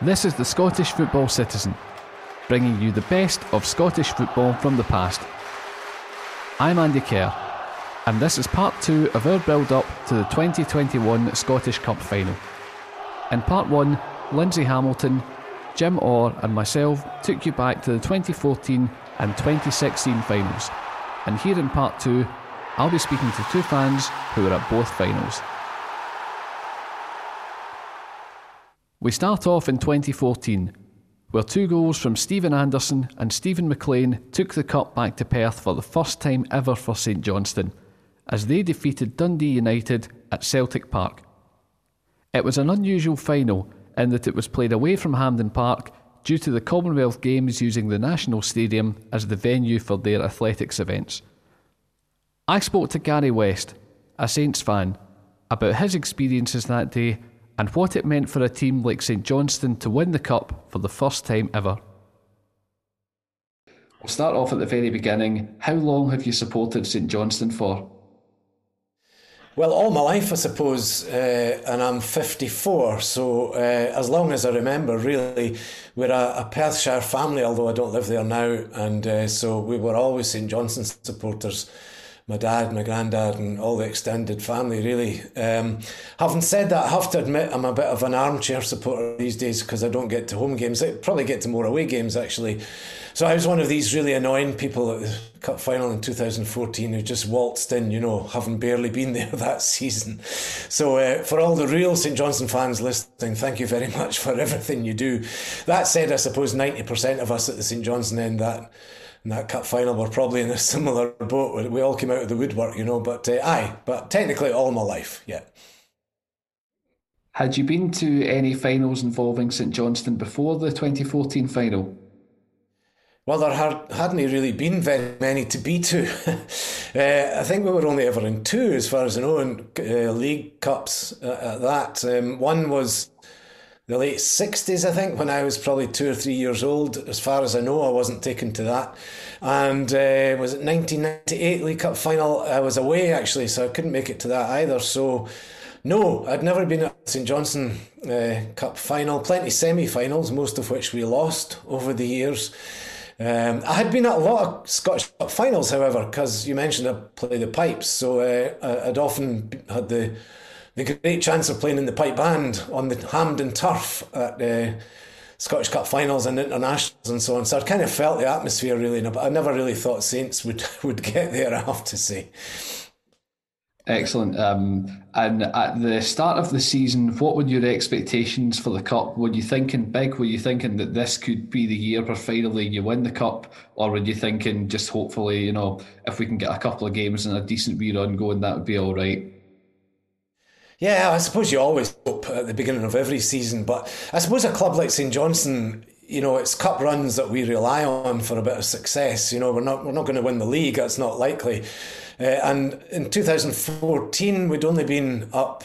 This is the Scottish Football Citizen, bringing you the best of Scottish football from the past. I'm Andy Kerr, and this is part two of our build up to the 2021 Scottish Cup final. In part one, Lindsay Hamilton, Jim Orr, and myself took you back to the 2014 and 2016 finals. And here in part two, I'll be speaking to two fans who were at both finals. We start off in 2014, where two goals from Stephen Anderson and Stephen McLean took the cup back to Perth for the first time ever for St Johnstone, as they defeated Dundee United at Celtic Park. It was an unusual final in that it was played away from Hampden Park due to the Commonwealth Games using the National Stadium as the venue for their athletics events. I spoke to Gary West, a Saints fan, about his experiences that day and what it meant for a team like St Johnstone to win the Cup for the first time ever. We'll start off at the very beginning. How long have you supported St Johnstone for? Well, all my life, I suppose, uh, and I'm 54, so uh, as long as I remember, really, we're a, a Perthshire family, although I don't live there now, and uh, so we were always St Johnstone supporters my dad, my granddad, and all the extended family, really. Um, having said that, I have to admit I'm a bit of an armchair supporter these days because I don't get to home games. I probably get to more away games, actually. So I was one of these really annoying people at the Cup final in 2014 who just waltzed in, you know, having barely been there that season. So uh, for all the real St Johnstone fans listening, thank you very much for everything you do. That said, I suppose 90% of us at the St Johnstone end that in that cup final were probably in a similar boat. We all came out of the woodwork, you know. But uh, aye, but technically all my life, yeah. Had you been to any finals involving St Johnstone before the 2014 final? Well, there had, hadn't really been very many to be to. uh, I think we were only ever in two, as far as I know, in uh, league cups uh, at that. Um, one was the late 60s, I think, when I was probably two or three years old. As far as I know, I wasn't taken to that. And uh, was it 1998 League Cup final? I was away actually, so I couldn't make it to that either. So, no, I'd never been at St Johnstone uh, Cup final. Plenty semi finals, most of which we lost over the years. Um, I had been at a lot of Scottish Cup finals, however, because you mentioned I play the pipes, so uh, I'd often had the the great chance of playing in the pipe band on the Hampden turf at the Scottish Cup finals and internationals and so on. So I kind of felt the atmosphere really, but I never really thought Saints would would get there. I have to say. Excellent. Um, and at the start of the season, what were your expectations for the cup? Were you thinking big? Were you thinking that this could be the year where finally you win the cup, or were you thinking just hopefully, you know, if we can get a couple of games and a decent wee run going, that would be all right? Yeah, I suppose you always hope at the beginning of every season, but I suppose a club like St Johnstone, you know, it's cup runs that we rely on for a bit of success. You know, we're not we're not going to win the league; that's not likely. Uh, and in 2014, we'd only been up,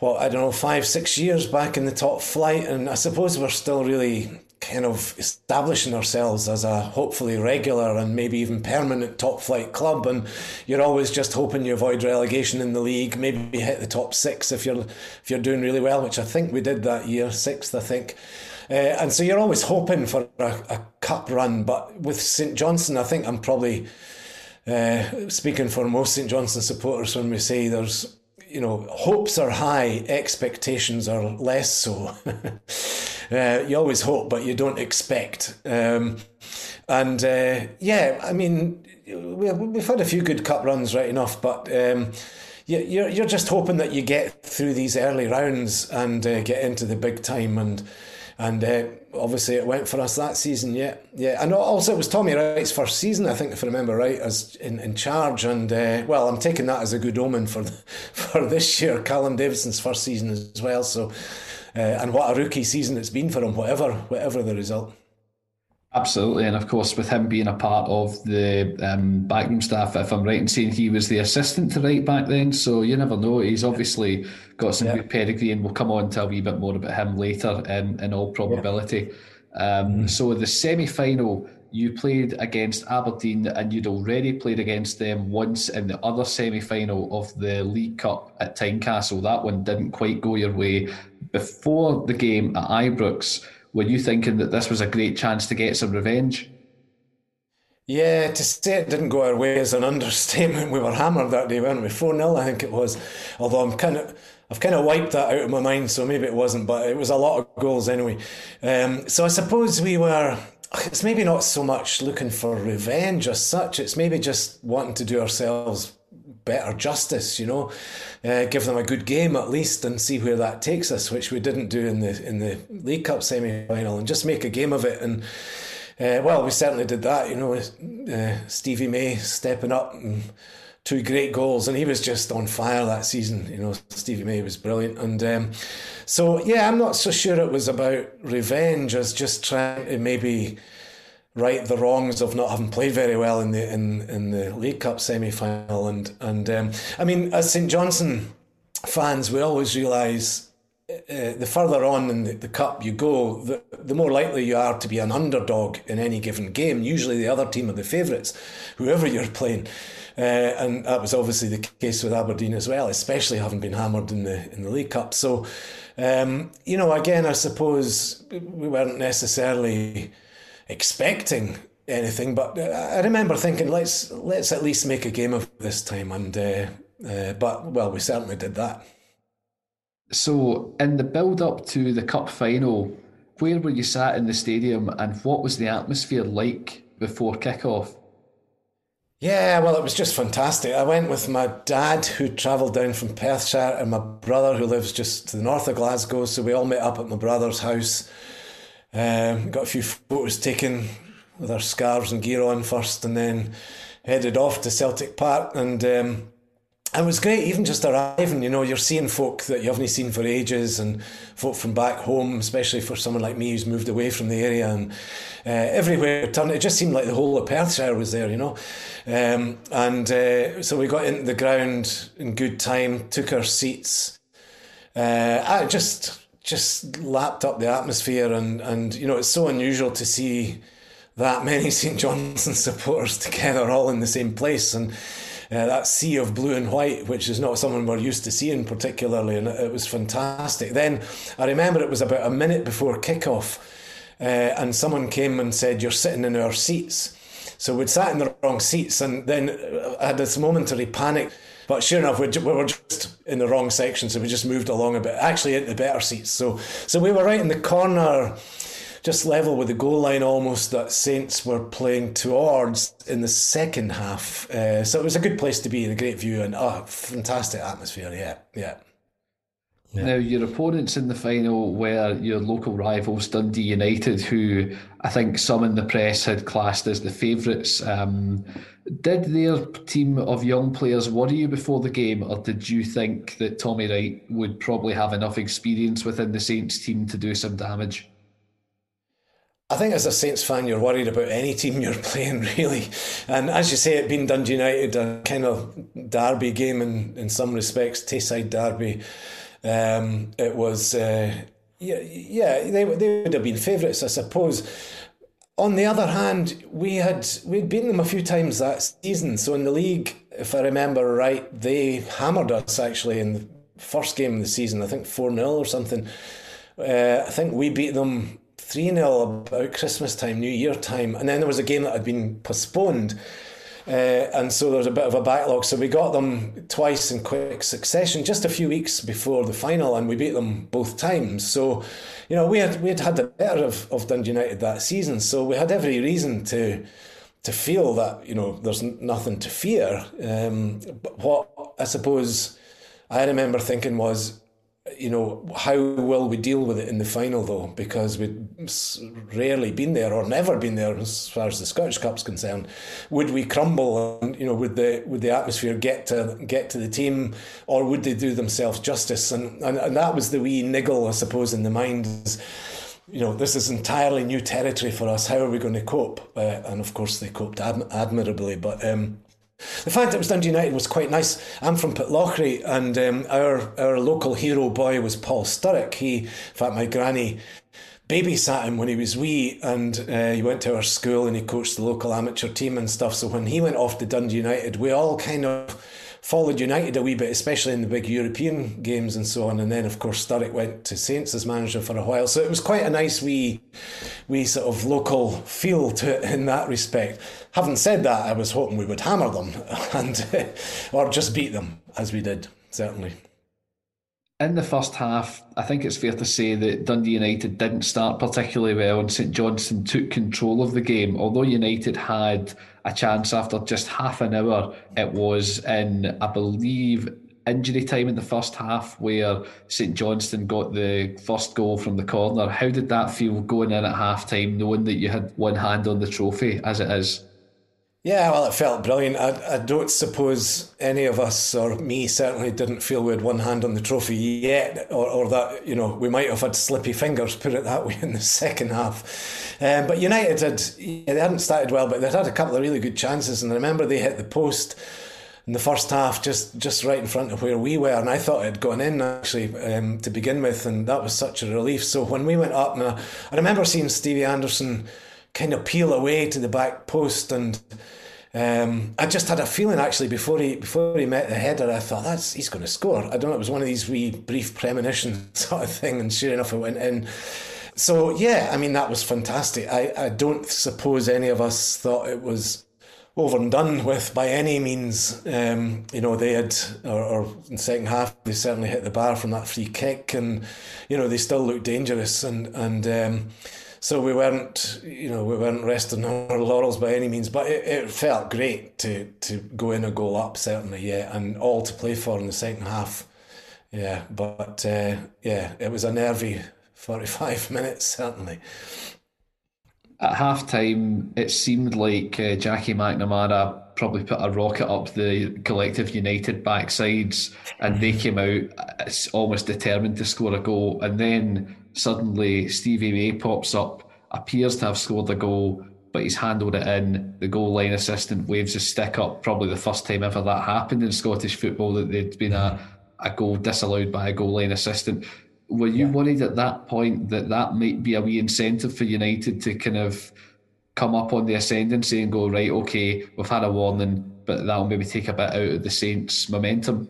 what I don't know, five six years back in the top flight, and I suppose we're still really kind of establishing ourselves as a hopefully regular and maybe even permanent top flight club and you're always just hoping you avoid relegation in the league maybe hit the top 6 if you're if you're doing really well which I think we did that year 6th I think uh, and so you're always hoping for a, a cup run but with St Johnstone I think I'm probably uh, speaking for most St Johnstone supporters when we say there's you know, hopes are high, expectations are less so. uh, you always hope, but you don't expect. Um, and uh, yeah, I mean, we, we've had a few good cup runs, right enough, but um, you're you're just hoping that you get through these early rounds and uh, get into the big time and and uh, obviously it went for us that season. Yeah, yeah, and also it was Tommy Wright's first season, I think, if I remember right, as in, in charge. And uh, well, I'm taking that as a good omen for for this year. Callum Davidson's first season as well. So, uh, and what a rookie season it's been for him, whatever whatever the result. Absolutely, and of course, with him being a part of the um, backroom staff, if I'm right in saying he was the assistant to Wright back then, so you never know. He's obviously got some yeah. good pedigree, and we'll come on to a wee bit more about him later in, in all probability. Yeah. Um, mm. So the semi final, you played against Aberdeen and you'd already played against them once in the other semi final of the League Cup at Tynecastle. That one didn't quite go your way. Before the game at Ibrox, were you thinking that this was a great chance to get some revenge? Yeah, to say it didn't go our way is an understatement. We were hammered that day, weren't we? 4 0, I think it was. Although I'm kind of. I've kind of wiped that out of my mind, so maybe it wasn't, but it was a lot of goals anyway. Um, so I suppose we were it's maybe not so much looking for revenge as such. It's maybe just wanting to do ourselves better justice, you know, uh, give them a good game at least, and see where that takes us, which we didn't do in the in the League Cup semi final, and just make a game of it. And uh, well, we certainly did that, you know. Uh, Stevie May stepping up and two great goals, and he was just on fire that season. You know, Stevie May was brilliant, and um, so yeah, I'm not so sure it was about revenge as just trying to maybe right the wrongs of not having played very well in the in in the League Cup semi final, and and um, I mean as St Johnstone fans, we always realise. Uh, the further on in the, the cup you go, the, the more likely you are to be an underdog in any given game. Usually, the other team are the favourites, whoever you're playing. Uh, and that was obviously the case with Aberdeen as well, especially having been hammered in the in the League Cup. So, um, you know, again, I suppose we weren't necessarily expecting anything, but I remember thinking, let's let's at least make a game of this time, and uh, uh, but well, we certainly did that. So, in the build up to the cup final, where were you sat in the stadium, and what was the atmosphere like before kickoff? Yeah, well, it was just fantastic. I went with my dad, who travelled down from Perthshire, and my brother, who lives just to the north of Glasgow. So we all met up at my brother's house. Um, got a few photos taken with our scarves and gear on first, and then headed off to Celtic Park. And um, it was great, even just arriving. You know, you're seeing folk that you haven't seen for ages, and folk from back home, especially for someone like me who's moved away from the area. And uh, everywhere turned, it just seemed like the whole of Perthshire was there, you know. Um, and uh, so we got into the ground in good time, took our seats. Uh, I just just lapped up the atmosphere, and and you know, it's so unusual to see that many St Johnstone supporters together, all in the same place, and uh, that sea of blue and white, which is not something we're used to seeing particularly, and it, was fantastic. Then I remember it was about a minute before kickoff, uh, and someone came and said, "You're sitting in our seats." So we'd sat in the wrong seats, and then I had this momentary panic. But sure enough, we were just in the wrong section, so we just moved along a bit, actually into the better seats. So, so we were right in the corner just level with the goal line almost that Saints were playing towards in the second half. Uh, so it was a good place to be and a great view and oh, fantastic atmosphere. Yeah, yeah. Yeah. Now, your opponents in the final were your local rivals, Dundee United, who I think some in the press had classed as the favourites. Um, did their team of young players worry you before the game, or did you think that Tommy Wright would probably have enough experience within the Saints team to do some damage? I think as a Saints fan, you're worried about any team you're playing, really. And as you say, it being Dundee United, a kind of derby game in, in some respects, Tayside derby. Um, it was, uh, yeah, yeah, they, they would have been favourites, I suppose. On the other hand, we had we'd beaten them a few times that season. So in the league, if I remember right, they hammered us actually in the first game of the season. I think four 0 or something. Uh, I think we beat them 3 0 about Christmas time, New Year time. And then there was a game that had been postponed. Uh, and so there was a bit of a backlog. So we got them twice in quick succession, just a few weeks before the final, and we beat them both times. So, you know, we had we had had the better of, of Dundee United that season. So we had every reason to to feel that you know there's nothing to fear. Um, but what I suppose I remember thinking was you know, how will we deal with it in the final though? Because we'd rarely been there or never been there as far as the Scottish Cup's concerned. Would we crumble and you know, would the would the atmosphere get to get to the team or would they do themselves justice? And and, and that was the wee niggle, I suppose, in the mind you know, this is entirely new territory for us. How are we going to cope? Uh, and of course, they coped adm- admirably. But um, the fact that it was Dundee United was quite nice. I'm from Pitlochry, and um, our our local hero boy was Paul Sturrock. He, in fact, my granny babysat him when he was wee, and uh, he went to our school and he coached the local amateur team and stuff. So when he went off to Dundee United, we all kind of followed United a wee bit, especially in the big European games and so on. And then, of course, Sturrock went to Saints as manager for a while. So it was quite a nice wee, wee sort of local feel to it in that respect. Having said that, I was hoping we would hammer them and or just beat them as we did, certainly. In the first half, I think it's fair to say that Dundee United didn't start particularly well and St Johnstone took control of the game. Although United had a chance after just half an hour. It was in, I believe, injury time in the first half where St Johnstone got the first goal from the corner. How did that feel going in at half time, knowing that you had one hand on the trophy as it is? Yeah, well, it felt brilliant. I, I don't suppose any of us, or me certainly, didn't feel we had one hand on the trophy yet, or, or that, you know, we might have had slippy fingers, put it that way, in the second half. Um, but United had, yeah, they hadn't started well, but they'd had a couple of really good chances. And I remember they hit the post in the first half, just, just right in front of where we were. And I thought it had gone in actually um, to begin with. And that was such a relief. So when we went up, and I, I remember seeing Stevie Anderson kind of peel away to the back post and um, I just had a feeling actually before he before he met the header, I thought that's he's going to score. I don't know, it was one of these wee brief premonition sort of thing, and sure enough, it went in. So yeah, I mean that was fantastic. I, I don't suppose any of us thought it was over and done with by any means. Um, you know, they had, or, or in second half, they certainly hit the bar from that free kick, and you know they still looked dangerous, and and. Um, so we weren't, you know, we weren't resting on our laurels by any means, but it, it felt great to to go in a goal up, certainly, yeah, and all to play for in the second half, yeah. But uh, yeah, it was a nervy forty-five minutes, certainly. At half time, it seemed like uh, Jackie McNamara probably put a rocket up the collective United backsides, and they came out uh, almost determined to score a goal, and then Suddenly, Stevie May pops up, appears to have scored a goal, but he's handled it in. The goal line assistant waves his stick up, probably the first time ever that happened in Scottish football that there'd been a, a goal disallowed by a goal line assistant. Were you yeah. worried at that point that that might be a wee incentive for United to kind of come up on the ascendancy and go, right, okay, we've had a warning, but that'll maybe take a bit out of the Saints' momentum?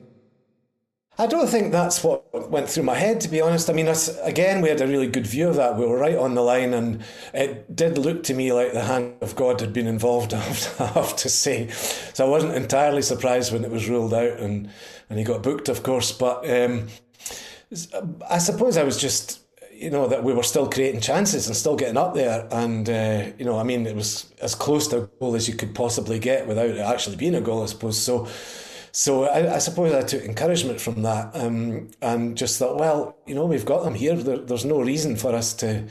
I don't think that's what went through my head, to be honest. I mean, again, we had a really good view of that. We were right on the line, and it did look to me like the hand of God had been involved, I have to say. So I wasn't entirely surprised when it was ruled out and, and he got booked, of course. But um, I suppose I was just, you know, that we were still creating chances and still getting up there. And, uh, you know, I mean, it was as close to a goal as you could possibly get without it actually being a goal, I suppose. So, so I, I, suppose I took encouragement from that um, and just thought, well, you know, we've got them here. There, there's no reason for us to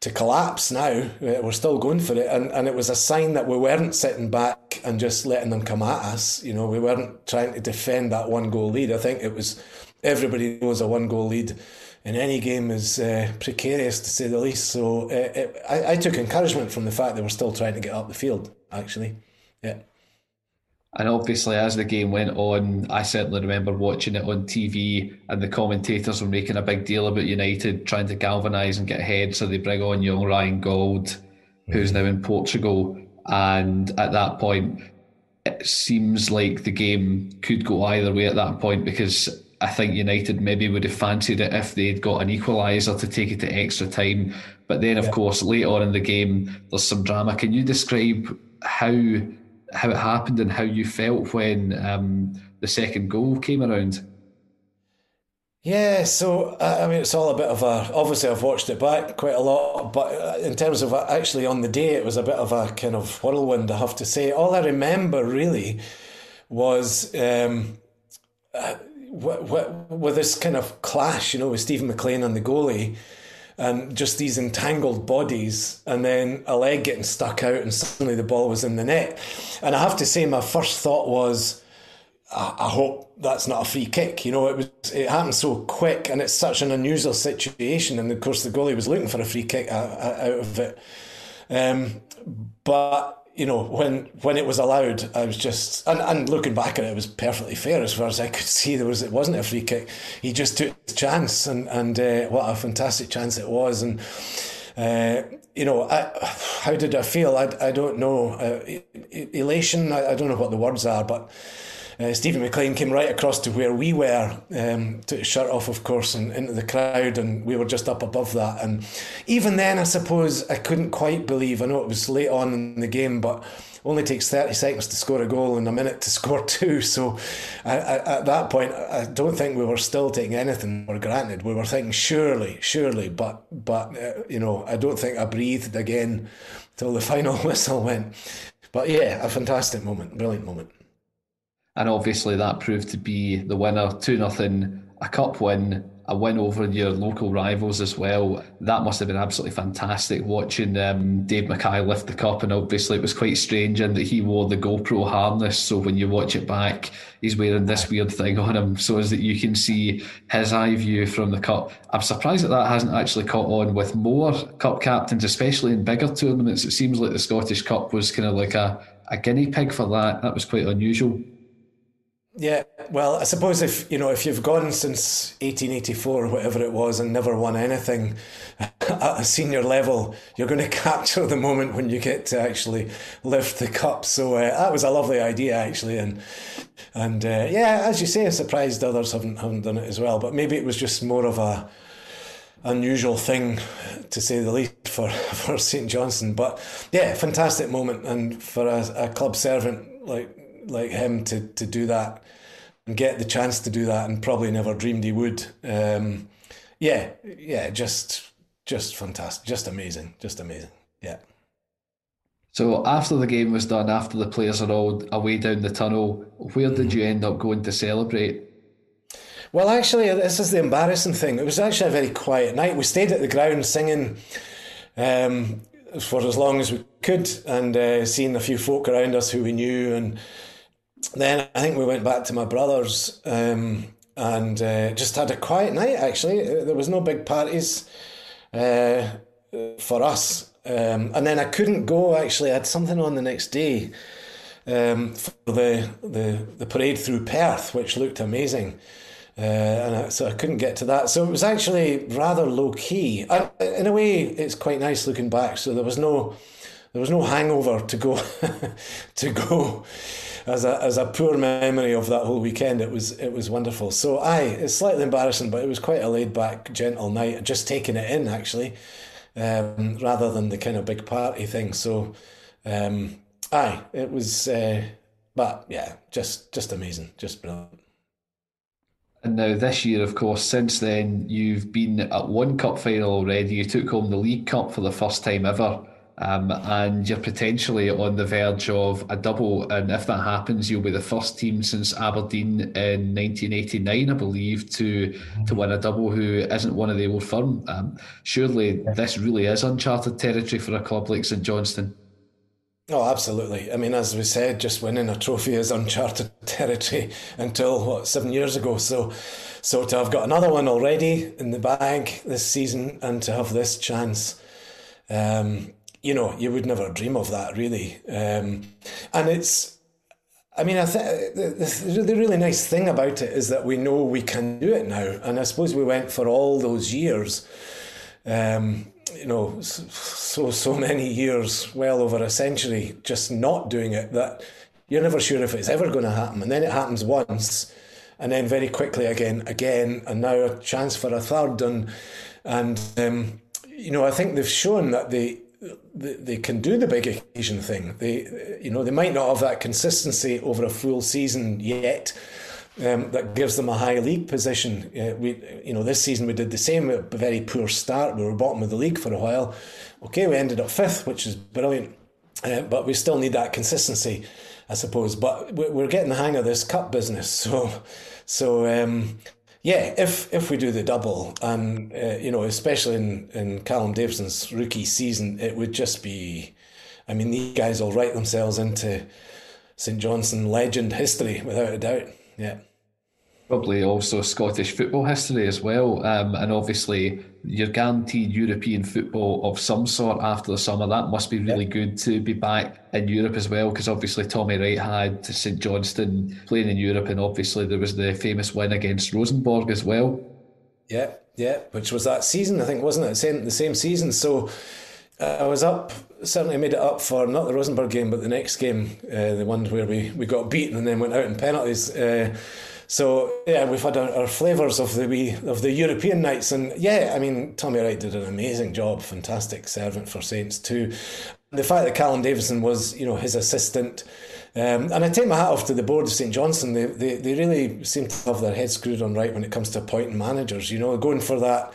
to collapse now. Uh, we're still going for it, and and it was a sign that we weren't sitting back and just letting them come at us. You know, we weren't trying to defend that one goal lead. I think it was everybody knows a one goal lead in any game is uh, precarious to say the least. So uh, it, I, I took encouragement from the fact that we're still trying to get up the field. Actually, yeah. And obviously, as the game went on, I certainly remember watching it on TV, and the commentators were making a big deal about United trying to galvanise and get ahead. So they bring on young Ryan Gauld, mm-hmm. who's now in Portugal. And at that point, it seems like the game could go either way at that point because I think United maybe would have fancied it if they'd got an equaliser to take it to extra time. But then, of yeah. course, later on in the game, there's some drama. Can you describe how how it happened and how you felt when um, the second goal came around. Yeah, so I mean, it's all a bit of a. Obviously, I've watched it back quite a lot, but uh, in terms of actually on the day, it was a bit of a kind of whirlwind. I have to say. All I remember really was um, uh, with this kind of clash, you know, with Stephen McLean and the goalie and just these entangled bodies, and then a leg getting stuck out, and suddenly the ball was in the net. And I have to say, my first thought was, I, hope that's not a free kick. You know, it was it happened so quick, and it's such an unusual situation. And of course, the goalie was looking for a free kick out, out of it. Um, but you know, when when it was allowed, I was just and, and looking back at it, it was perfectly fair as far as I could see. There was it wasn't a free kick. He just took the chance, and and uh, what a fantastic chance it was. And uh, you know, I, how did I feel? I, I don't know. Uh, elation. I, I don't know what the words are, but uh, Stephen McLean came right across to where we were, um, took his shirt off, of course, and into the crowd, and we were just up above that. And even then, I suppose I couldn't quite believe. I know it was late on in the game, but only takes 30 seconds to score a goal and a minute to score two. So I, I, at that point, I don't think we were still taking anything for granted. We were thinking, surely, surely, but, but uh, you know, I don't think I breathed again till the final whistle went. But yeah, a fantastic moment, brilliant moment and obviously that proved to be the winner 2 nothing a cup win a win over your local rivals as well. That must have been absolutely fantastic watching um, Dave Mackay lift the cup. And obviously it was quite strange in that he wore the GoPro harness. So when you watch it back he's wearing this weird thing on him so as that you can see his eye view from the cup. I'm surprised that that hasn't actually caught on with more cup captains especially in bigger tournaments. It seems like the Scottish Cup was kind of like a, a guinea pig for that. That was quite unusual yeah, well, I suppose if you know if you've gone since 1884 or whatever it was and never won anything at a senior level, you're going to capture the moment when you get to actually lift the cup. So uh, that was a lovely idea actually, and and uh, yeah, as you say, I'm surprised others haven't haven't done it as well. But maybe it was just more of a unusual thing to say the least for for St Johnstone. But yeah, fantastic moment, and for a, a club servant like like him to to do that and get the chance to do that, and probably never dreamed he would. Um, yeah, yeah, just just fantastic, just amazing, just amazing. Yeah. So after the game was done, after the players are all away down the tunnel, where did mm-hmm. you end up going to celebrate? Well, actually, this is the embarrassing thing. It was actually a very quiet night. We stayed at the ground singing um, for as long as we could and uh, seeing a few folk around us who we knew and then I think we went back to my brother's um, and uh, just had a quiet night. Actually, uh, there was no big parties uh, for us, um, and then I couldn't go. Actually, I had something on the next day um, for the, the the parade through Perth, which looked amazing. Uh, and I, so I couldn't get to that. So it was actually rather low key. And in a way, it's quite nice looking back. So there was no, there was no hangover to go, to go as a as a poor memory of that whole weekend. It was it was wonderful. So aye, it's slightly embarrassing, but it was quite a laid back, gentle night. Just taking it in actually, um, rather than the kind of big party thing. So, um, aye, it was. Uh, but yeah, just just amazing, just brilliant. And now this year, of course, since then you've been at one cup final already. You took home the League Cup for the first time ever. Um, and you're potentially on the verge of a double. And if that happens, you'll be the first team since Aberdeen in 1989, I believe, to to win a double who isn't one of the old firm. Um, surely this really is uncharted territory for a club like St Johnstone. Oh, absolutely. I mean, as we said, just winning a trophy is uncharted territory until what seven years ago. So, so to have got another one already in the bag this season and to have this chance, um, you know, you would never dream of that, really. Um, and it's, I mean, I think the, the really nice thing about it is that we know we can do it now. And I suppose we went for all those years, um, you know, so, so many years, well over a century, just not doing it that you're never sure if it's ever going to happen. And then it happens once, and then very quickly again, again, and now a chance for a third. And, and um, you know, I think they've shown that they, they, they can do the big occasion thing. They, you know, they might not have that consistency over a full season yet. Um, that gives them a high league position. Uh, we, you know, this season we did the same. A very poor start. We were bottom of the league for a while. Okay, we ended up fifth, which is brilliant. Uh, but we still need that consistency, I suppose. But we're getting the hang of this cup business. So, so um, yeah, if if we do the double, and uh, you know, especially in in Callum Davidson's rookie season, it would just be. I mean, these guys will write themselves into St Johnstone legend history without a doubt. Yeah. Probably also Scottish football history as well. Um, and obviously, you're guaranteed European football of some sort after the summer. That must be really good to be back in Europe as well, because obviously Tommy Wright had St Johnstone playing in Europe, and obviously there was the famous win against Rosenborg as well. Yeah, yeah, which was that season, I think, wasn't it? Same, the same season. So uh, I was up, certainly made it up for not the Rosenborg game, but the next game, uh, the one where we, we got beaten and then went out in penalties. Uh, so yeah, we've had our, our flavours of the wee, of the European nights, and yeah, I mean Tommy Wright did an amazing job, fantastic servant for Saints too. The fact that Callum Davidson was, you know, his assistant, um, and I take my hat off to the board of St Johnstone. They, they they really seem to have their heads screwed on right when it comes to appointing managers. You know, going for that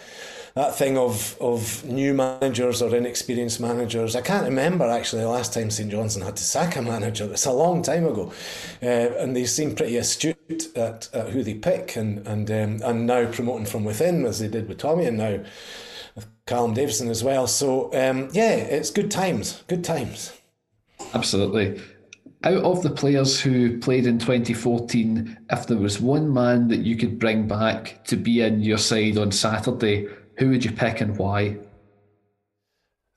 that thing of of new managers or inexperienced managers. I can't remember actually the last time St Johnstone had to sack a manager. It's a long time ago, uh, and they seem pretty astute at, at who they pick, and and um, and now promoting from within as they did with Tommy, and now with Callum Davidson as well. So um, yeah, it's good times. Good times. Absolutely out of the players who played in 2014, if there was one man that you could bring back to be in your side on Saturday, who would you pick and why?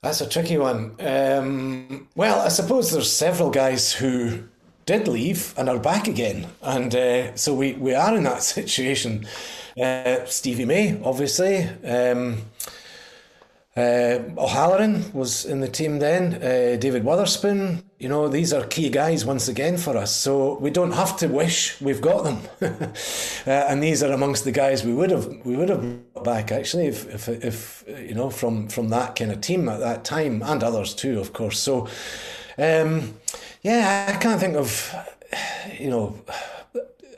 That's a tricky one. Um, well, I suppose there's several guys who did leave and are back again, and uh, so we, we are in that situation. Uh, Stevie May, obviously. Um, uh, O'Halloran was in the team then. Uh, David Wotherspoon. You know, these are key guys once again for us. So we don't have to wish we've got them. uh, and these are amongst the guys we would have we would have brought back actually if, if if you know from from that kind of team at that time and others too, of course. So um, yeah, I can't think of you know.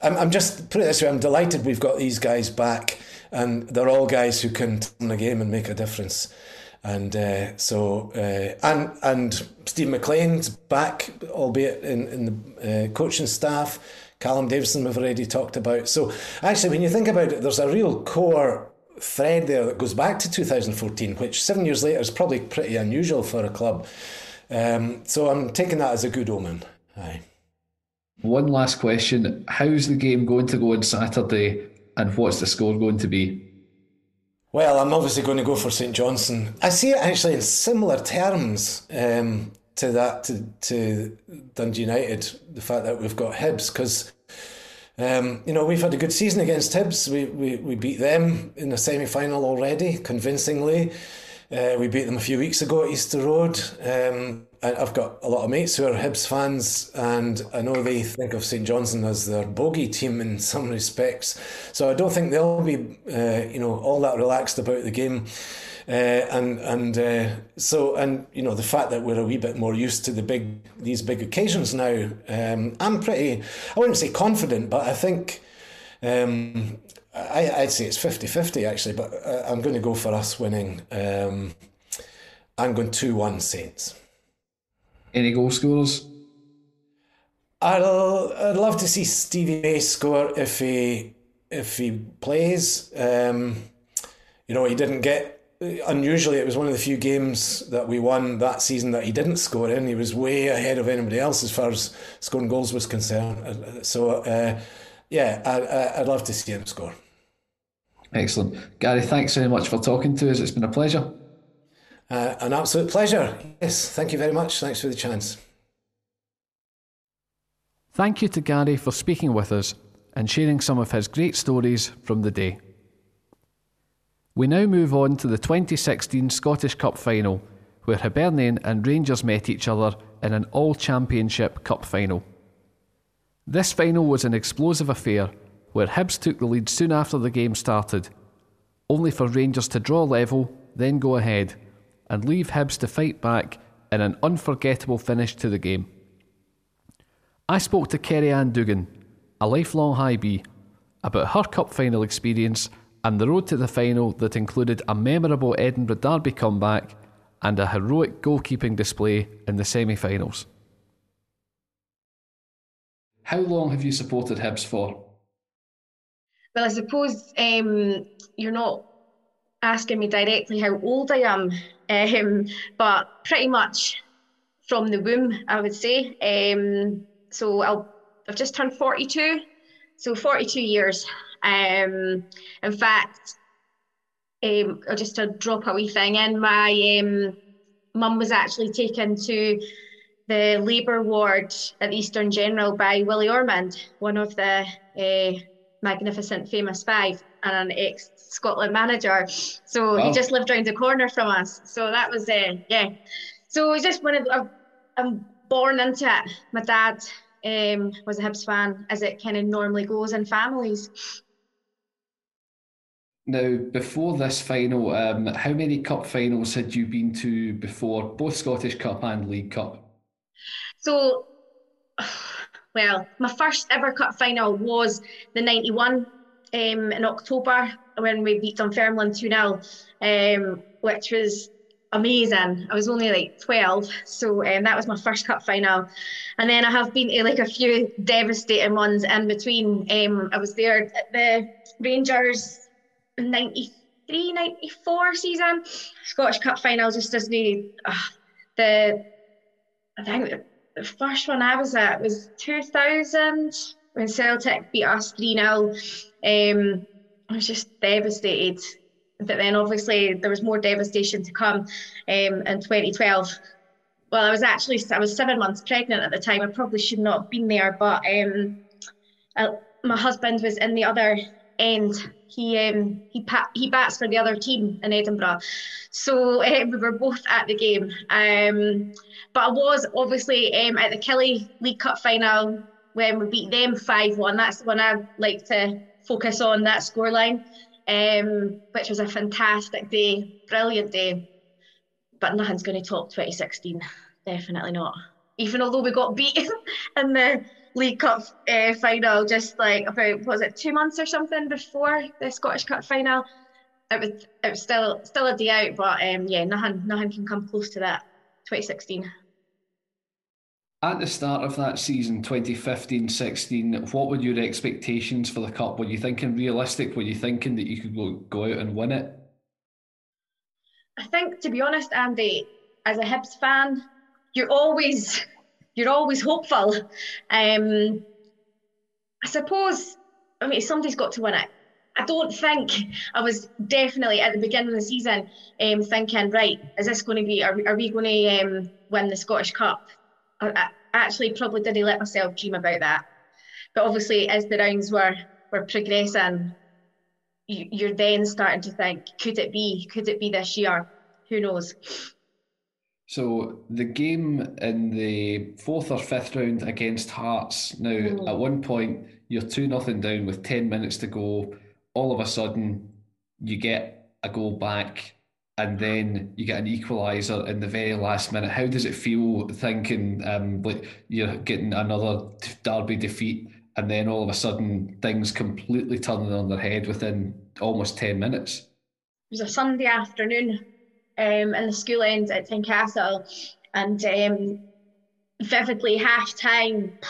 I'm, I'm just put it this way. I'm delighted we've got these guys back, and they're all guys who can turn the game and make a difference and uh, so uh, and and Steve McLean's back, albeit in in the uh, coaching staff. Callum Davidson we've already talked about. So actually, when you think about it, there's a real core thread there that goes back to 2014, which seven years later is probably pretty unusual for a club. Um, so I'm taking that as a good omen. Aye. One last question: How's the game going to go on Saturday, and what's the score going to be? Well, I'm obviously going to go for St Johnstone. I see it actually in similar terms um, to that to, to Dundee United. The fact that we've got Hibs because. Um, you know, we've had a good season against Hibs. We, we, we beat them in the semi final already, convincingly. Uh, we beat them a few weeks ago at Easter Road. Um, I've got a lot of mates who are Hibs fans, and I know they think of St Johnstone as their bogey team in some respects. So I don't think they'll be, uh, you know, all that relaxed about the game. Uh, and and uh, so and you know the fact that we're a wee bit more used to the big these big occasions now, um, I'm pretty. I wouldn't say confident, but I think. Um, I, I'd say it's 50 50 actually, but uh, I'm going to go for us winning. Um, I'm going 2 1 Saints. Any goal scorers? I'll, I'd love to see Stevie May score if he if he plays. Um, you know, he didn't get. Unusually, it was one of the few games that we won that season that he didn't score in. He was way ahead of anybody else as far as scoring goals was concerned. So, uh, yeah, I, I'd love to see him score. Excellent. Gary, thanks very much for talking to us. It's been a pleasure. Uh, an absolute pleasure. Yes, thank you very much. Thanks for the chance. Thank you to Gary for speaking with us and sharing some of his great stories from the day. We now move on to the 2016 Scottish Cup final, where Hibernian and Rangers met each other in an all championship cup final. This final was an explosive affair where Hibs took the lead soon after the game started, only for Rangers to draw level, then go ahead, and leave Hibs to fight back in an unforgettable finish to the game. I spoke to Kerry Ann Dougan, a lifelong Hibee, about her cup final experience and the road to the final that included a memorable Edinburgh Derby comeback and a heroic goalkeeping display in the semi finals. How long have you supported Hibs for? Well, I suppose um, you're not asking me directly how old I am, um, but pretty much from the womb, I would say. Um, so I'll, I've just turned 42, so 42 years. Um, in fact, um, just to drop a wee thing in, my um, mum was actually taken to the labour ward at Eastern General by Willie Ormond, one of the uh, magnificent famous five and an ex Scotland manager. So wow. he just lived around the corner from us. So that was, uh, yeah. So it was just one of the, I'm born into it. My dad um, was a Hibs fan, as it kind of normally goes in families. Now, before this final, um, how many cup finals had you been to before, both Scottish Cup and League Cup? So, well, my first ever cup final was the 91 um, in October when we beat Dunfermline 2 0, um, which was amazing. I was only like 12, so um, that was my first cup final. And then I have been to like a few devastating ones in between. Um, I was there at the Rangers 93, 94 season, Scottish Cup final just doesn't uh, the I think the first one I was at was 2000 when Celtic beat us 3 0. Um, I was just devastated. But then obviously there was more devastation to come um, in 2012. Well, I was actually I was seven months pregnant at the time. I probably should not have been there, but um, I, my husband was in the other end. He um, he pa- he bats for the other team in Edinburgh, so um, we were both at the game. Um, but I was obviously um, at the Killie League Cup final when we beat them five one. That's when I like to focus on that scoreline, um, which was a fantastic day, brilliant day. But nothing's going to top 2016, definitely not. Even although we got beaten in the League Cup uh, final just like about was it two months or something before the Scottish Cup final. It was it was still still a day out, but um, yeah, nothing nothing can come close to that. 2016. At the start of that season, 2015-16, what were your expectations for the cup? Were you thinking realistic? Were you thinking that you could go, go out and win it? I think, to be honest, Andy, as a Hibs fan, you're always you're always hopeful. Um, I suppose, I mean, somebody's got to win it. I don't think I was definitely at the beginning of the season um, thinking, right, is this going to be, are, are we going to um, win the Scottish Cup? I, I actually probably didn't let myself dream about that. But obviously, as the rounds were, were progressing, you, you're then starting to think, could it be? Could it be this year? Who knows? So the game in the fourth or fifth round against Hearts. Now, mm. at one point, you're two nothing down with ten minutes to go. All of a sudden, you get a goal back, and then you get an equaliser in the very last minute. How does it feel thinking um, like you're getting another derby defeat, and then all of a sudden things completely turning on their head within almost ten minutes? It was a Sunday afternoon um, the school end at Tynecastle, and um, vividly half time.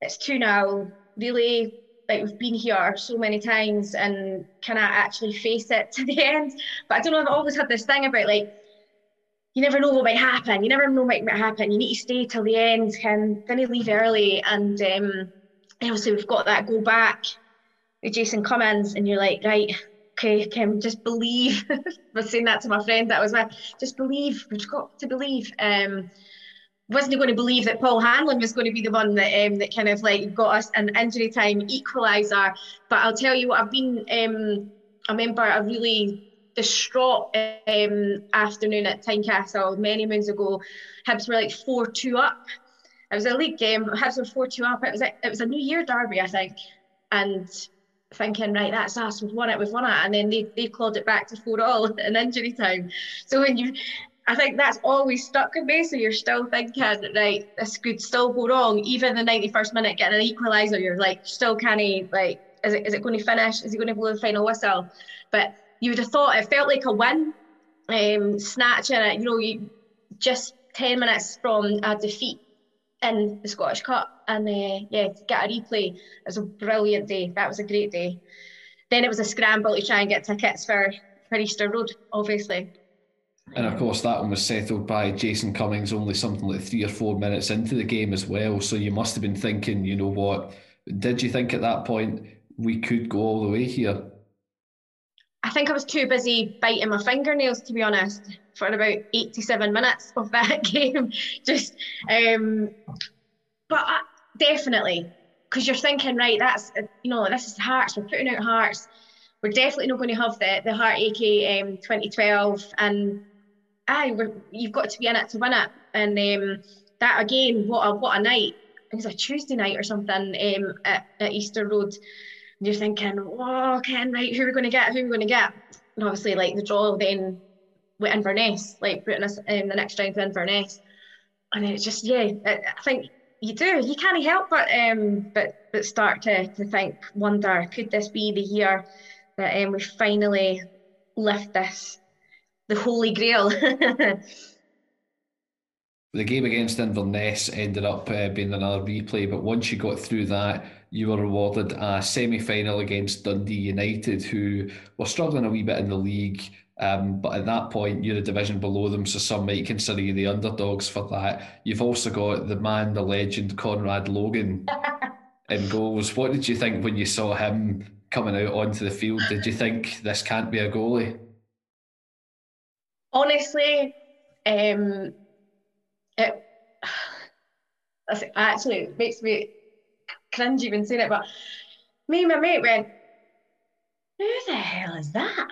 It's two now. Really, like we've been here so many times, and can I actually face it to the end? But I don't know. I've always had this thing about like you never know what might happen. You never know what might happen. You need to stay till the end. Can then you leave early, and um, obviously we've got that go back with Jason Cummings, and you're like, right, okay, Kim, just believe. I was saying that to my friend that was with, just believe, we've got to believe. Um, wasn't going to believe that Paul Hanlon was going to be the one that um, that kind of like got us an injury time equaliser. But I'll tell you what, I've been, um, I remember a really distraught um, afternoon at Tynecastle many moons ago. Hibs were like 4 2 up. It was a league game. Hibs were 4 2 up. It was, a, it was a New Year derby, I think. And thinking, right, that's us, we've won it, we've won it. And then they, they clawed it back to 4 all in injury time. So when you, I think that's always stuck with me. So you're still thinking, right, this could still go wrong. Even the 91st minute getting an equaliser, you're like, still can't, like, is it, is it going to finish? Is he going to blow the final whistle? But you would have thought it felt like a win, um, snatching it, you know, you, just 10 minutes from a defeat in the Scottish Cup. And uh, yeah, to get a replay, it was a brilliant day. That was a great day. Then it was a scramble to try and get tickets for, for Easter Road, obviously. And of course, that one was settled by Jason Cummings only something like three or four minutes into the game as well. So you must have been thinking, you know what? Did you think at that point we could go all the way here? I think I was too busy biting my fingernails, to be honest, for about 87 minutes of that game. Just, um, but I, definitely, because you're thinking, right, that's, you know, this is Hearts, we're putting out Hearts. We're definitely not going to have the, the Heart AK um, 2012. And aye, you've got to be in it to win it. And um, that again, what a, what a night. It was a Tuesday night or something um, at, at Easter Road and you're thinking, oh, Ken, right, who are we going to get? Who are we going to get? And obviously, like the draw then with Inverness, like putting us in the next round to Inverness. And it's just, yeah, I think you do. You can't help but um, but but start to to think, wonder, could this be the year that um, we finally lift this, the holy grail? the game against Inverness ended up uh, being another replay, but once you got through that, you were awarded a semi final against Dundee United, who were struggling a wee bit in the league. Um, but at that point, you're a division below them, so some might consider you the underdogs for that. You've also got the man, the legend, Conrad Logan in goals. What did you think when you saw him coming out onto the field? Did you think this can't be a goalie? Honestly, um, it actually makes me cringe even saying it, but me and my mate went, who the hell is that?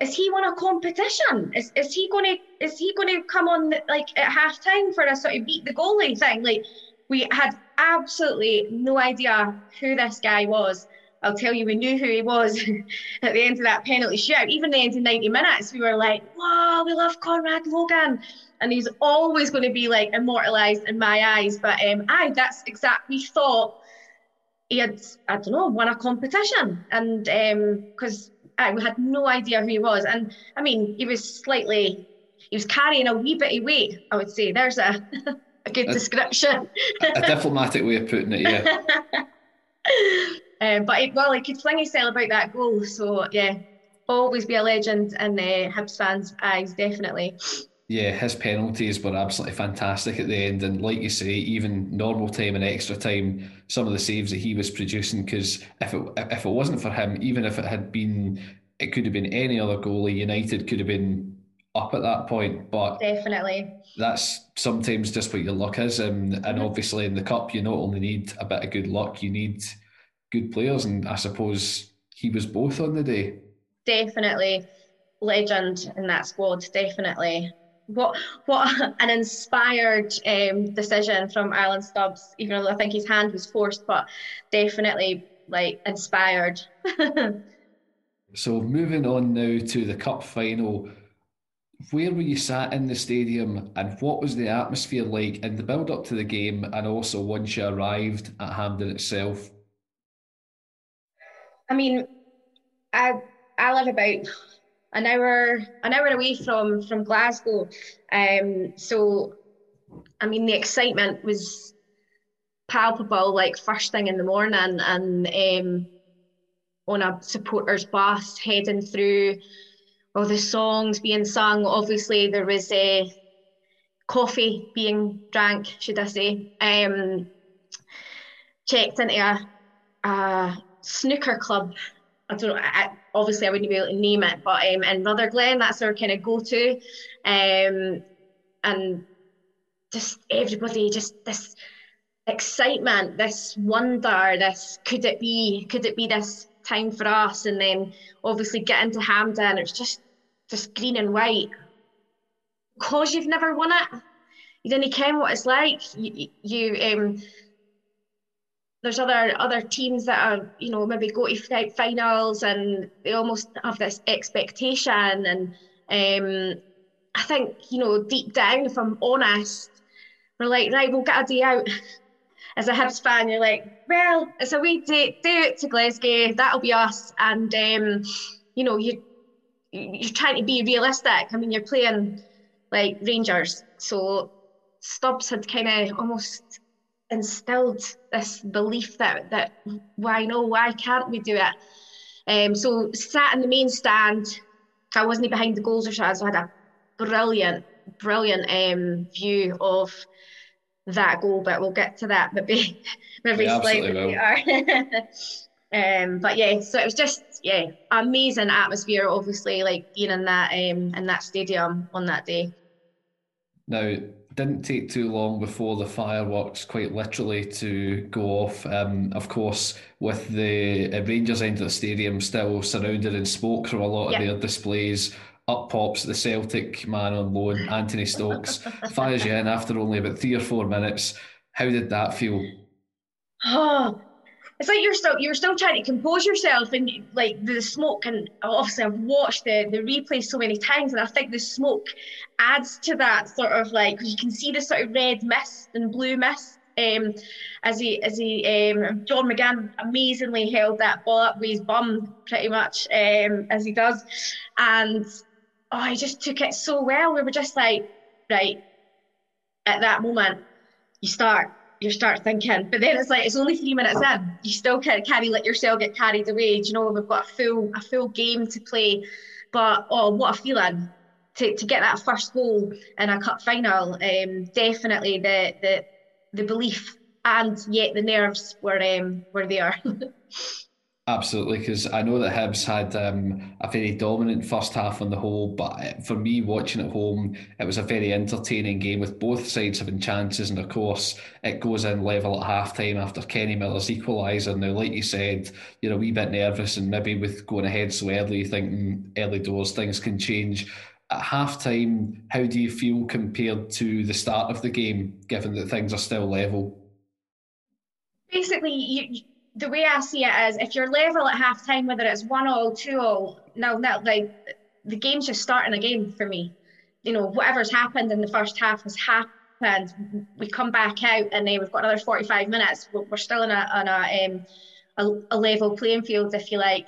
Is he won a competition? Is, is he to is he to come on like at half time for a sort of beat the goalie thing? Like we had absolutely no idea who this guy was. I'll tell you, we knew who he was at the end of that penalty shootout. Even the end of 90 minutes, we were like, wow, we love Conrad Logan. And he's always going to be like immortalized in my eyes. But um, aye, that's exactly, we thought he had, I don't know, won a competition. And because um, we had no idea who he was. And I mean, he was slightly, he was carrying a wee bit of weight, I would say. There's a, a good a, description. a diplomatic way of putting it, yeah. um, but it, well, he could fling himself about that goal. So yeah, always be a legend in uh, Hibs fans' eyes, definitely yeah, his penalties were absolutely fantastic at the end. And like you say, even normal time and extra time, some of the saves that he was producing, because if it if it wasn't for him, even if it had been, it could have been any other goalie. United could have been up at that point. But definitely, that's sometimes just what your luck is. And and mm-hmm. obviously in the cup, you not only need a bit of good luck, you need good players. And I suppose he was both on the day. Definitely legend in that squad. Definitely what what an inspired um, decision from Alan Stubbs, even though I think his hand was forced, but definitely like inspired. so moving on now to the cup final. Where were you sat in the stadium and what was the atmosphere like in the build up to the game and also once you arrived at Hampden itself? I mean, I I live about an hour an hour away from from Glasgow. Um, so I mean the excitement was palpable like first thing in the morning and um, on a supporters bus heading through all the songs being sung. Obviously there was a uh, coffee being drank, should I say. Um, checked into a, a snooker club. I don't know. I, obviously I wouldn't be able to name it, but um, in Rutherglen, that's our kind of go-to. Um, and just everybody, just this excitement, this wonder, this could it be, could it be this time for us? And then obviously get into Hampden. It's just just green and white. Because you've never won it, you didn't care what it's like. You, you um, there's other other teams that are you know maybe go to finals and they almost have this expectation and um, I think you know deep down if I'm honest we're like right we'll get a day out. As a Hibs fan you're like well it's a wee day do it to Glasgow that'll be us. And um, you know you you're trying to be realistic. I mean you're playing like Rangers. So Stubbs had kind of almost instilled this belief that that why no, why can't we do it? Um, so sat in the main stand, I wasn't behind the goals or so, so I had a brilliant, brilliant um, view of that goal, but we'll get to that maybe maybe slightly later. Um, but yeah, so it was just yeah, amazing atmosphere. Obviously, like being in that um in that stadium on that day. Now, didn't take too long before the fireworks, quite literally, to go off. Um, of course, with the uh, Rangers end of the stadium still surrounded in smoke from a lot of their displays. Up pops the Celtic man on loan, Anthony Stokes, fires you in after only about three or four minutes. How did that feel? It's like you're still you're still trying to compose yourself and like the smoke and obviously I've watched the the replay so many times and I think the smoke adds to that sort of like you can see the sort of red mist and blue mist um, as he as he um, John McGinn amazingly held that ball up with his bum pretty much um, as he does. And oh he just took it so well. We were just like right at that moment you start you start thinking. But then it's like it's only three minutes in. You still can't carry let yourself get carried away. Do you know we've got a full a full game to play. But oh what a feeling to, to get that first goal in a cup final. Um, definitely the the the belief and yet the nerves were um, were there. Absolutely, because I know that Hibs had um, a very dominant first half on the whole, but for me watching at home, it was a very entertaining game with both sides having chances, and of course it goes in level at halftime after Kenny Miller's equaliser. Now, like you said, you're a wee bit nervous, and maybe with going ahead so early, thinking early doors things can change. At halftime, how do you feel compared to the start of the game, given that things are still level? Basically, you the way I see it is if you're level at half time, whether it's one all, two all, no, no, like the game's just starting again for me. You know, whatever's happened in the first half has happened. We come back out and then we've got another 45 minutes. We're still in a, on a, um, a, a, level playing field, if you like.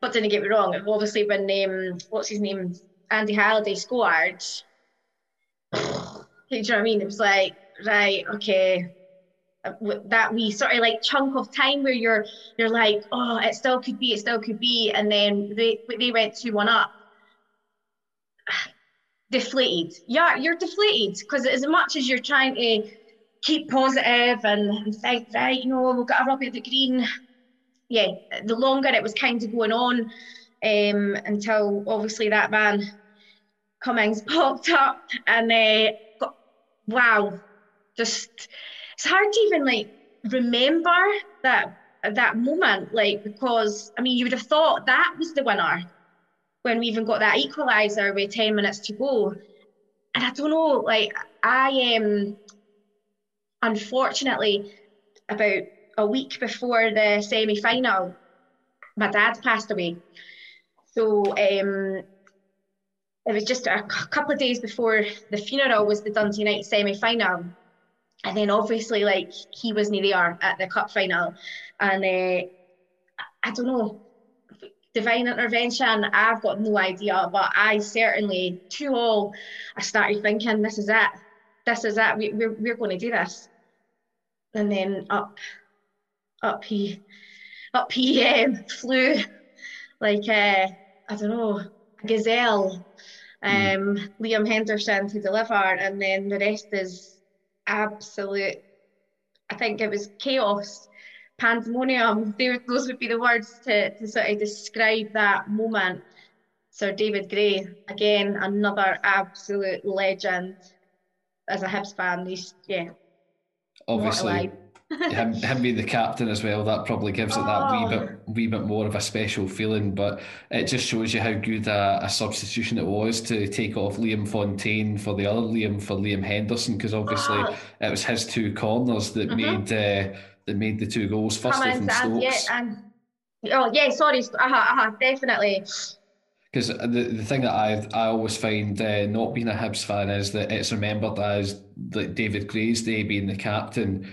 But didn't get me wrong, obviously when um, what's his name, Andy Halliday scored, do you know what I mean? It was like, right, okay, that wee sort of like chunk of time where you're you're like, oh, it still could be, it still could be, and then they they went two one up. deflated. Yeah, you're deflated because as much as you're trying to keep positive and, think, right, you know, we've got a rub it the green. Yeah, the longer it was kind of going on, um, until obviously that man Cummings popped up and uh, got, wow, just it's hard to even like remember that that moment, like because I mean you would have thought that was the winner when we even got that equaliser with 10 minutes to go. And I don't know, like I am um, unfortunately about a week before the semi-final, my dad passed away. So um, it was just a couple of days before the funeral was the Dundee United semi-final and then obviously like he wasn't there at the cup final. And uh, I don't know divine intervention I've got no idea. But I certainly to all I started thinking this is it. This is it. We, we're, we're going to do this. And then up up he up he um, flew like uh, I don't know a gazelle hmm. um, mm. Liam Henderson to deliver. And then the rest is absolute, I think it was chaos, pandemonium. They, those would be the words to, to sort of describe that moment. Sir David Gray, again, another absolute legend as a Hibs fan. He's, yeah. Obviously, him, him being the captain as well, that probably gives it that wee bit oh. wee bit more of a special feeling. But it just shows you how good a, a substitution it was to take off Liam Fontaine for the other Liam for Liam Henderson, because obviously oh. it was his two corners that mm-hmm. made uh, that made the two goals. First from Stokes. Yeah, and, oh yeah, sorry, uh-huh, uh-huh, definitely because the, the thing that I I always find uh, not being a Hibs fan is that it's remembered as like David Gray's day being the captain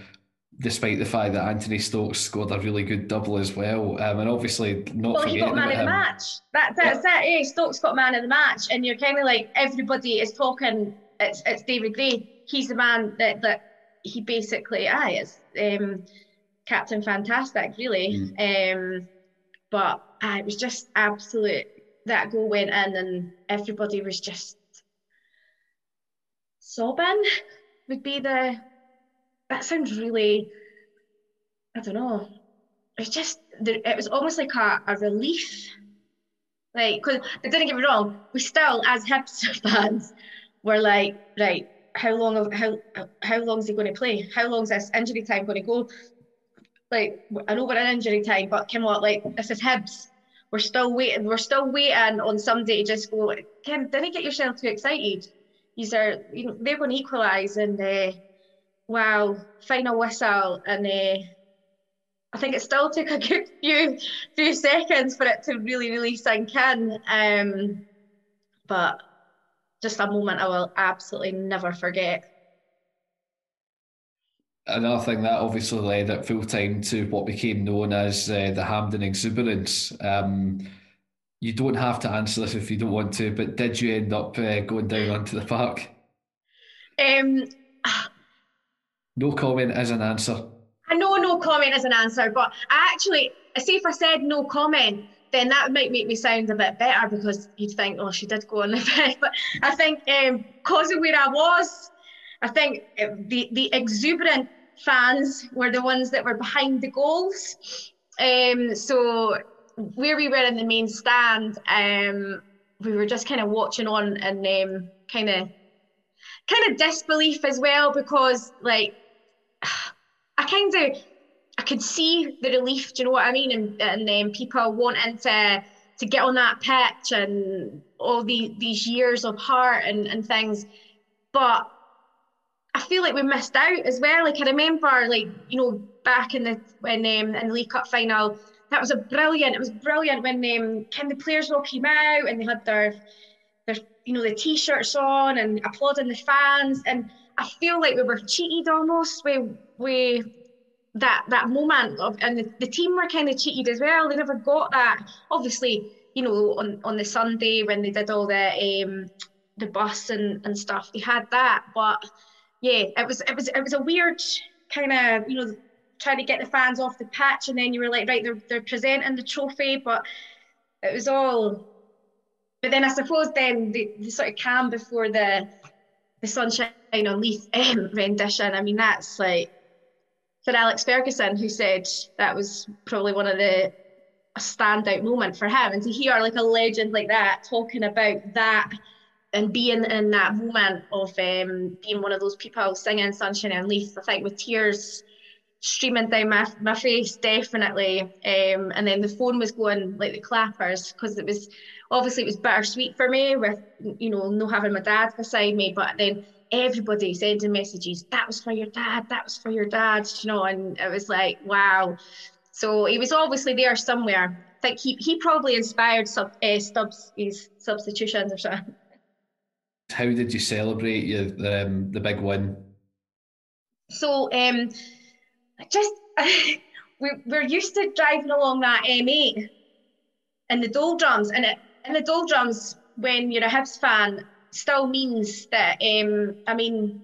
despite the fact that Anthony Stokes scored a really good double as well. Um, and obviously, not well, he got man of the match. That, that's yeah. it. Eh? Stokes got man of the match, and you're kind of like everybody is talking. It's it's David Gray. He's the man that that he basically ah, is um, Captain Fantastic, really. Mm. Um, but uh, it was just absolute. That goal went in, and everybody was just sobbing. Would be the that sounds really, I don't know. It's just it was almost like a, a relief. Like, because didn't get me wrong, we still, as Hibs fans, were like, right, how long how how long is he going to play? How long is this injury time going to go? Like, I know we're in injury time, but Kim, what, like, this is Hibs. We're still waiting. We're still waiting on somebody to just go. Kim, didn't get yourself too excited. These are, you know, they're going to equalise, and uh, wow, final whistle, and uh, I think it still took a good few few seconds for it to really, really sink in. Um, but just a moment I will absolutely never forget. Another thing that obviously led at full time to what became known as uh, the Hampden Exuberance. Um, you don't have to answer this if you don't want to, but did you end up uh, going down onto the park? Um, no comment as an answer. I know no comment as an answer, but I actually, see if I said no comment, then that might make me sound a bit better because you'd think, oh, she did go on the bed. But I think because um, of where I was, I think the, the exuberant fans were the ones that were behind the goals. Um, so where we were in the main stand, um, we were just kind of watching on and um, kind of kind of disbelief as well because like I kind of I could see the relief. Do you know what I mean? And and um, people wanting to to get on that pitch and all the these years of heart and and things, but I feel like we missed out as well. Like I remember, like you know, back in the when um, in the League Cup final, that was a brilliant. It was brilliant when um, kind the players all came out and they had their you know the t-shirts on and applauding the fans. And I feel like we were cheated almost We we that that moment of and the, the team were kind of cheated as well. They never got that. Obviously, you know, on on the Sunday when they did all the um the bus and and stuff, they had that, but yeah, it was it was it was a weird kind of you know trying to get the fans off the pitch, and then you were like, right, they're they're presenting the trophy, but it was all. But then I suppose then the, the sort of calm before the the sunshine on Leith um, rendition. I mean, that's like for Alex Ferguson, who said that was probably one of the a standout moment for him, and to hear like a legend like that talking about that and being in that moment of um, being one of those people singing Sunshine and Leith, I think with tears streaming down my, my face, definitely. Um, and then the phone was going like the clappers because it was obviously it was bittersweet for me with you know no having my dad beside me, but then everybody sending messages that was for your dad, that was for your dad, you know, and it was like wow. So he was obviously there somewhere. I think he, he probably inspired sub, uh, Stubbs' his substitutions or something. How did you celebrate your um, the big win? So um, just we, we're used to driving along that M8 and the doldrums, and it in the doldrums when you're a Hibs fan still means that um, I mean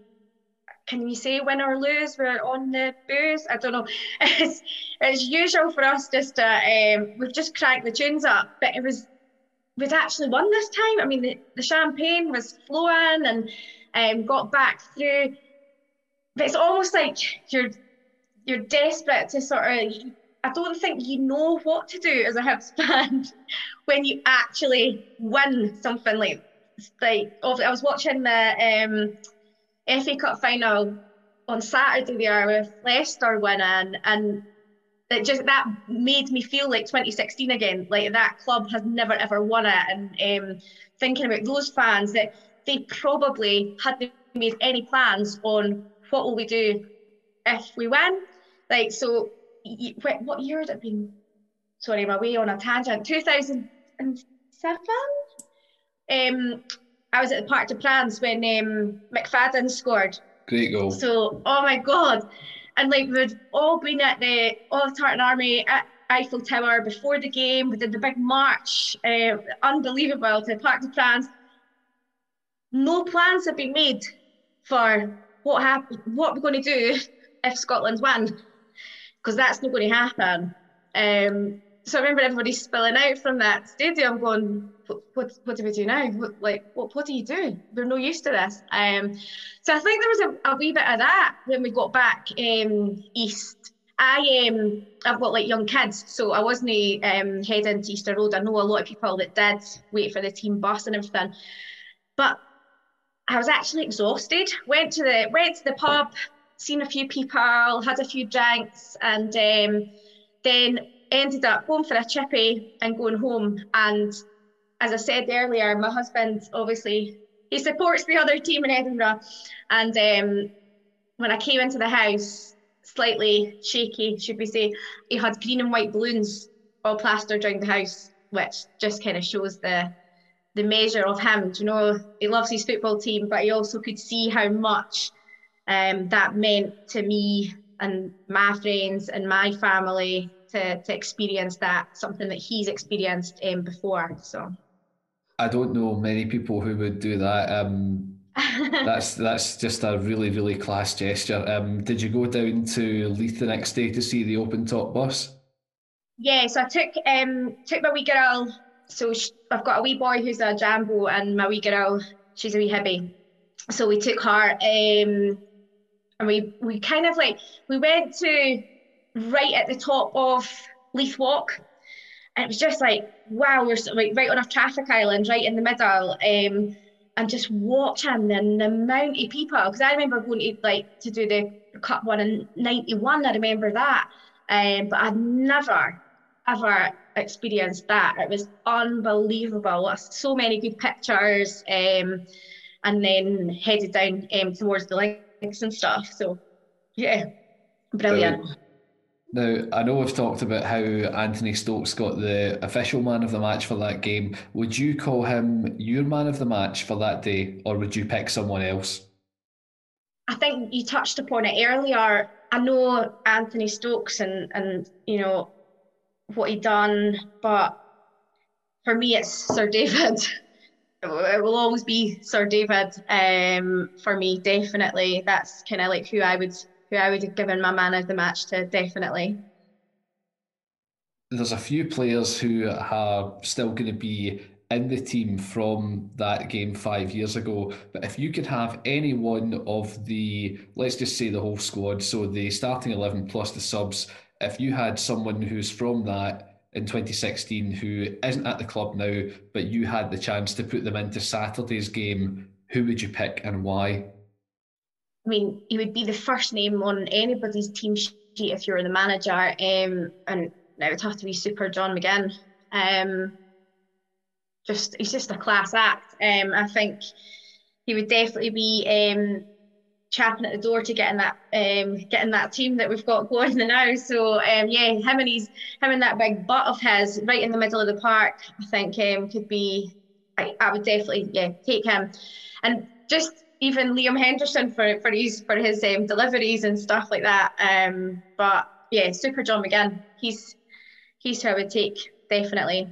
can you say win or lose? We're on the booze. I don't know. It's, it's usual for us just to um, we've just cranked the tunes up, but it was we'd actually won this time. I mean, the, the champagne was flowing and um, got back through. But it's almost like you're you're desperate to sort of. I don't think you know what to do as a Hibs fan when you actually win something like like. I was watching the um, FA Cup final on Saturday there with Leicester winning, and that just that made me feel like 2016 again. Like that club has never ever won it, and um, thinking about those fans that they probably hadn't made any plans on what will we do if we win. Like so, what year would it been? Sorry, I'm away on a tangent. 2007. Um, I was at the Parc des Princes when um, McFadden scored. Great goal. So, oh my god, and like we'd all been at the all the Tartan Army at Eiffel Tower before the game. We did the big march, uh, unbelievable to Parc des Princes. No plans have been made for what happen, what we're going to do if Scotland win, because that's not going to happen. Um, so I remember everybody spilling out from that stadium, going, "What, what, what do we do now? What, like, what, what do you do? We're no used to this." Um, so I think there was a, a wee bit of that when we got back um, east, I um I've got like young kids, so I wasn't um heading to Easter Road. I know a lot of people that did wait for the team bus and everything, but I was actually exhausted. Went to the went to the pub, seen a few people, had a few drinks, and um, then ended up going for a chippy and going home. And as I said earlier, my husband obviously he supports the other team in Edinburgh, and um, when I came into the house, slightly shaky, should we say, he had green and white balloons all plastered around the house, which just kind of shows the the measure of him. Do you know, he loves his football team, but he also could see how much um, that meant to me and my friends and my family to, to experience that, something that he's experienced um, before. So I don't know many people who would do that. Um, that's that's just a really really class gesture. Um, did you go down to Leith the next day to see the open top bus? Yeah, so I took um took my wee girl. So she, I've got a wee boy who's a jambo, and my wee girl she's a wee hippie. So we took her, um, and we we kind of like we went to right at the top of Leith Walk, and it was just like wow, we're like right on a traffic island, right in the middle. Um, and just watching the, the amount of people. Because I remember going to like to do the cup one in 91 I remember that. Um, but I'd never ever experienced that. It was unbelievable. So many good pictures um, and then headed down um, towards the links and stuff so yeah brilliant now, I know we've talked about how Anthony Stokes got the official man of the match for that game. Would you call him your man of the match for that day, or would you pick someone else? I think you touched upon it earlier. I know Anthony Stokes and, and you know, what he done, but for me, it's Sir David. It will always be Sir David um, for me, definitely. That's kind of like who I would who I would have given my man of the match to, definitely. There's a few players who are still going to be in the team from that game five years ago. But if you could have any one of the, let's just say the whole squad, so the starting 11 plus the subs, if you had someone who's from that in 2016 who isn't at the club now, but you had the chance to put them into Saturday's game, who would you pick and why? I mean, he would be the first name on anybody's team sheet if you're the manager, um, and it would have to be Super John McGinn. Um, just he's just a class act. Um, I think he would definitely be um, chapping at the door to getting that um, getting that team that we've got going now. So um, yeah, him and he's him and that big butt of his right in the middle of the park. I think um, could be. I, I would definitely yeah take him, and just even Liam Henderson for for his for his um, deliveries and stuff like that. Um, but yeah, Super John McGinn, he's he's who I would take definitely.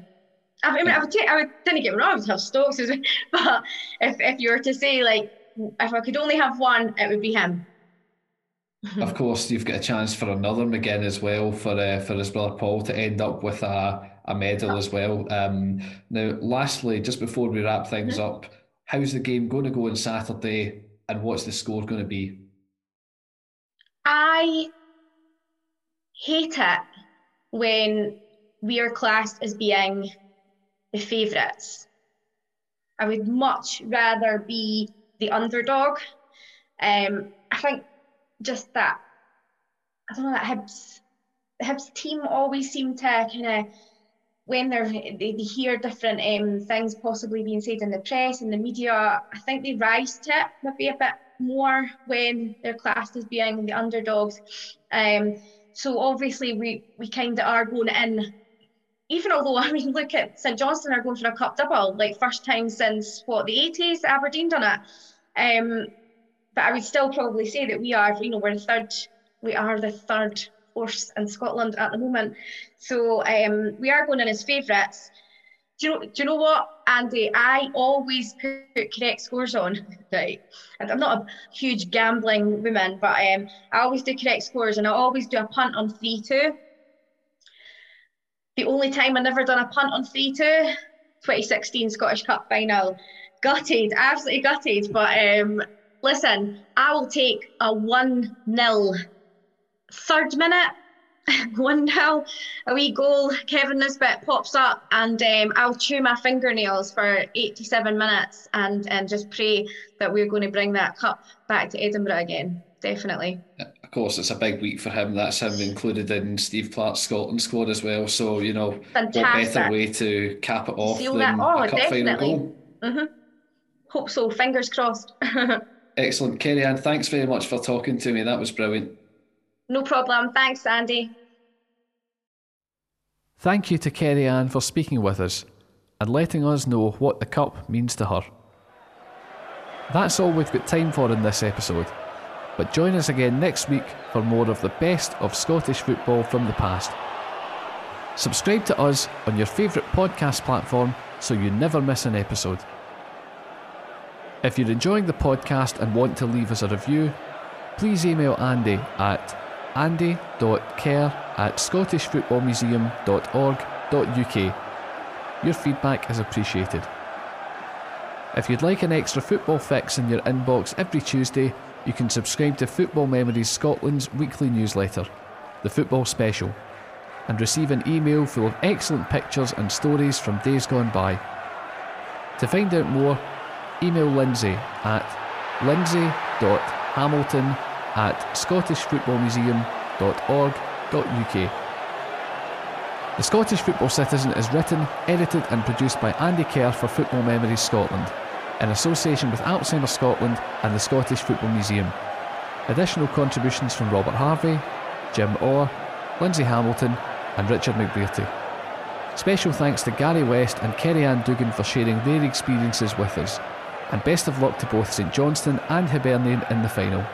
I mean, I would take, I would didn't get me wrong, I would have Stokes, but if if you were to say like if I could only have one, it would be him. of course, you've got a chance for another McGinn as well for uh, for his brother Paul to end up with a a medal as well. Um, now, lastly, just before we wrap things mm-hmm. up How's the game going to go on Saturday and what's the score going to be? I hate it when we are classed as being the favourites. I would much rather be the underdog. Um, I think just that, I don't know, that Hibs, Hibs team always seem to kind of when they're they, hear different um, things possibly being said in the press and the media, I think they rise to it maybe a bit more when they're classed as being the underdogs. Um, so obviously we we kind of are going in. Even although I mean, look at St Johnstone are going for a cup double, like first time since what the 80s, Aberdeen done it. Um, but I would still probably say that we are, you know, we're the third, we are the third force in Scotland at the moment. So um, we are going in as favourites. Do you, know, do you know what, Andy? I always put correct scores on. Right, I'm not a huge gambling woman, but um, I always do correct scores, and I always do a punt on three two. The only time I never done a punt on three two, 2016 Scottish Cup final. Gutted, absolutely gutted. But um, listen, I will take a one 0 third minute, one now, a wee goal. Kevin Nisbet pops up, and um, I'll chew my fingernails for 87 minutes and and just pray that we're going to bring that cup back to Edinburgh again. Definitely. Of course, it's a big week for him. That's him included in Steve Clarke's Scotland squad as well. So you know, Fantastic. what better way to cap it off Seal than that. Oh, a cup definitely. final goal? Mm-hmm. Hope so. Fingers crossed. Excellent, Kerry Ann. Thanks very much for talking to me. That was brilliant. no problem. Thanks, Andy. Thank you to Kerry Ann for speaking with us and letting us know what the cup means to her. That's all we've got time for in this episode, but join us again next week for more of the best of Scottish football from the past. Subscribe to us on your favourite podcast platform so you never miss an episode. If you're enjoying the podcast and want to leave us a review, please email Andy at andy.kerr at scottishfootballmuseum.org.uk. Your feedback is appreciated. If you'd like an extra football fix in your inbox every Tuesday, you can subscribe to Football Memories Scotland's weekly newsletter, The Football Special, and receive an email full of excellent pictures and stories from days gone by. To find out more, email Lindsay at lindsay.hamilton at scottishfootballmuseum.org.uk. The Scottish Football Citizen is written, edited, and produced by Andy Kerr for Football Memories Scotland, in association with Alzheimer's Scotland and the Scottish Football Museum. Additional contributions from Robert Harvey, Jim Orr, Lindsay Hamilton, and Richard McBrearty. Special thanks to Gary West and Kerry Ann Dougan for sharing their experiences with us, and best of luck to both St Johnstone and Hibernian in the final.